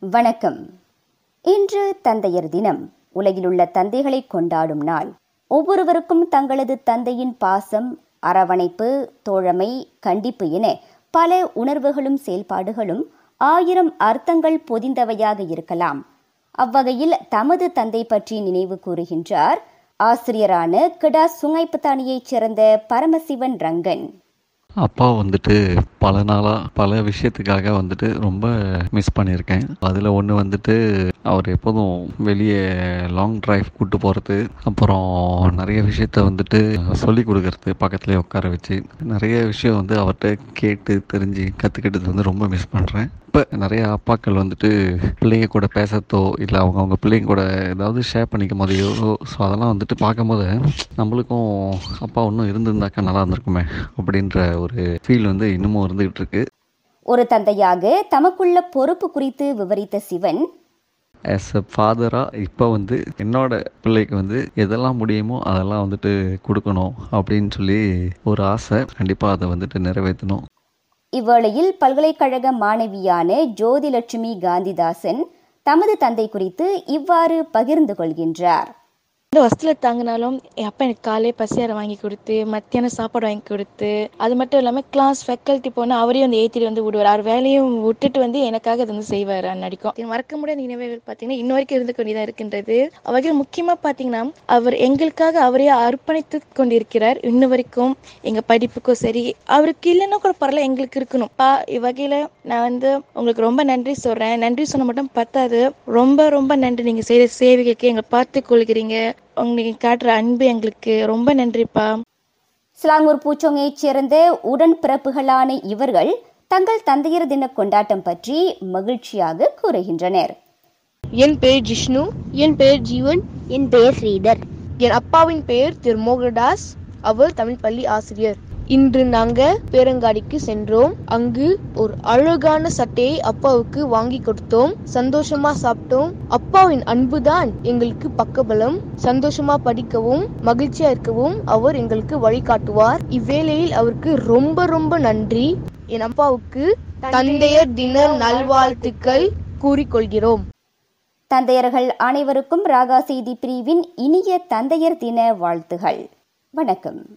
வணக்கம். இன்று தந்தையர் தினம். உலகிலுள்ள தந்தைகளை கொண்டாடும் நாள். ஒவ்வொருவருக்கும் தங்களது தந்தையின் பாசம் அரவணைப்பு தோழமை கண்டிப்பு என பல உணர்வுகளும் செயல்பாடுகளும் ஆயிரம் அர்த்தங்கள் பொதிந்தவையாக இருக்கலாம். அவ்வகையில் தமது தந்தை பற்றி நினைவு கூறுகின்றார் ஆசிரியரான கிடா சுங்கைப்பத்தானியைச் சேர்ந்த பரமசிவன் ரங்கன். அப்பா வந்துட்டு பல நாளாக பல விஷயத்துக்காக வந்துட்டு ரொம்ப மிஸ் பண்ணியிருக்கேன். அதில் ஒன்று வந்துட்டு அவர் எப்போதும் வெளியே லாங் டிரைவ் கூட்டு போகிறது அப்புறம் நிறைய விஷயத்த வந்துட்டு சொல்லி கொடுக்கறது பக்கத்துலேயே உட்கார வச்சு நிறைய விஷயம் வந்து அவர்கிட்ட கேட்டு தெரிஞ்சு கற்றுக்கிட்டது வந்து ரொம்ப மிஸ் பண்ணுறேன் இப்போ நிறைய அப்பாக்கள் வந்துட்டு பிள்ளைங்க கூட பேசத்தோ இல்லை அவங்க அவங்க பிள்ளைங்க கூட ஏதாவது ஷேர் பண்ணிக்கும் போதையோ ஸோ அதெல்லாம் வந்துட்டு பார்க்கும்போது நம்மளுக்கும் அப்பா இன்னும் இருந்திருந்தாக்கா நல்லா இருந்திருக்குமே அப்படின்ற ஒரு ஃபீல் வந்து இன்னமும் இருந்துகிட்டு இருக்கு. ஒரு தந்தையாக தமக்குள்ள பொறுப்பு குறித்து விவரித்த சிவன் ஆஸ் அ ஃபாதராக இப்போ வந்து என்னோட பிள்ளைக்கு வந்து எதெல்லாம் முடியுமோ அதெல்லாம் வந்துட்டு கொடுக்கணும் அப்படின்னு சொல்லி ஒரு ஆசை. கண்டிப்பாக அதை வந்துட்டு நிறைவேற்றணும். இவ்வேளையில் பல்கலைக்கழக மாணவியான ஜோதிலட்சுமி காந்திதாசன் தமது தந்தை குறித்து இவ்வாறு பகிர்ந்து கொள்கின்றார். இந்த வசதியில் தாங்கினாலும் என் அப்பா எனக்கு காலையே பசியார வாங்கி கொடுத்து மத்தியானம் சாப்பாடு வாங்கி கொடுத்து அது மட்டும் இல்லாமல் கிளாஸ் ஃபேக்கல்ட்டி போனால் அவரையும் வந்து ஏற்றிட்டு வந்து விடுவார். அவர் வேலையும் விட்டுட்டு வந்து எனக்காக அது வந்து செய்வார் அன்னடிக்கும் மறக்க முடியாத நினைவுகள் பார்த்தீங்கன்னா இன்ன வரைக்கும் இருந்து கொண்டு தான் இருக்கின்றது. அவர்கள் முக்கியமாக பார்த்தீங்கன்னா அவர் எங்களுக்காக அவரையே அர்ப்பணித்து கொண்டிருக்கிறார். இன்ன வரைக்கும் எங்கள் படிப்புக்கும் சரி அவருக்கு இல்லைன்னா கூட பரவாயில்ல எங்களுக்கு இருக்கணும். பா இவ்வகையில் நான் வந்து உங்களுக்கு ரொம்ப நன்றி சொல்கிறேன் நன்றி சொன்ன மட்டும் பத்தாது. ரொம்ப ரொம்ப நன்றி. நீங்கள் செய்கிற சேவைகளுக்கு எங்களை பார்த்து கொள்கிறீங்க. உங்களுக்கு காட்டுற அன்பு எங்களுக்கு ரொம்ப நன்றிப்பா. ஸ்லாங்கூர் பூச்சோங்கைச் சேர்ந்த உடன்பிறப்புகளான இவர்கள் தங்கள் தந்தையர் தின கொண்டாட்டம் பற்றி மகிழ்ச்சியாக கூறுகின்றனர். என் பெயர் ஜிஷ்ணு என் பெயர் ஜீவன் என் பெயர் ஸ்ரீதர். என் அப்பாவின் பெயர் திரு மோகனதாஸ் அவர் தமிழ் பள்ளி ஆசிரியர். இன்று நாங்க பேரங்காடிக்கு சென்றோம். அங்கு ஒரு அழகான சட்டையை அப்பாவுக்கு வாங்கி கொடுத்தோம். சந்தோஷமா சாப்பிட்டோம். அப்பாவின் அன்புதான் எங்களுக்கு பக்கபலம். சந்தோஷமா படிக்கவும் மகிழ்ச்சியா இருக்கவும் அவர் எங்களுக்கு வழிகாட்டுவார் இவ்வேளையில் அவருக்கு ரொம்ப ரொம்ப நன்றி. என் அப்பாவுக்கு தந்தையர் தின நல்வாழ்த்துக்கள் கூறிக்கொள்கிறோம். தந்தையர்கள் அனைவருக்கும் ராகா செய்தி பிரிவின் இனிய தந்தையர் தின வாழ்த்துகள். வணக்கம்.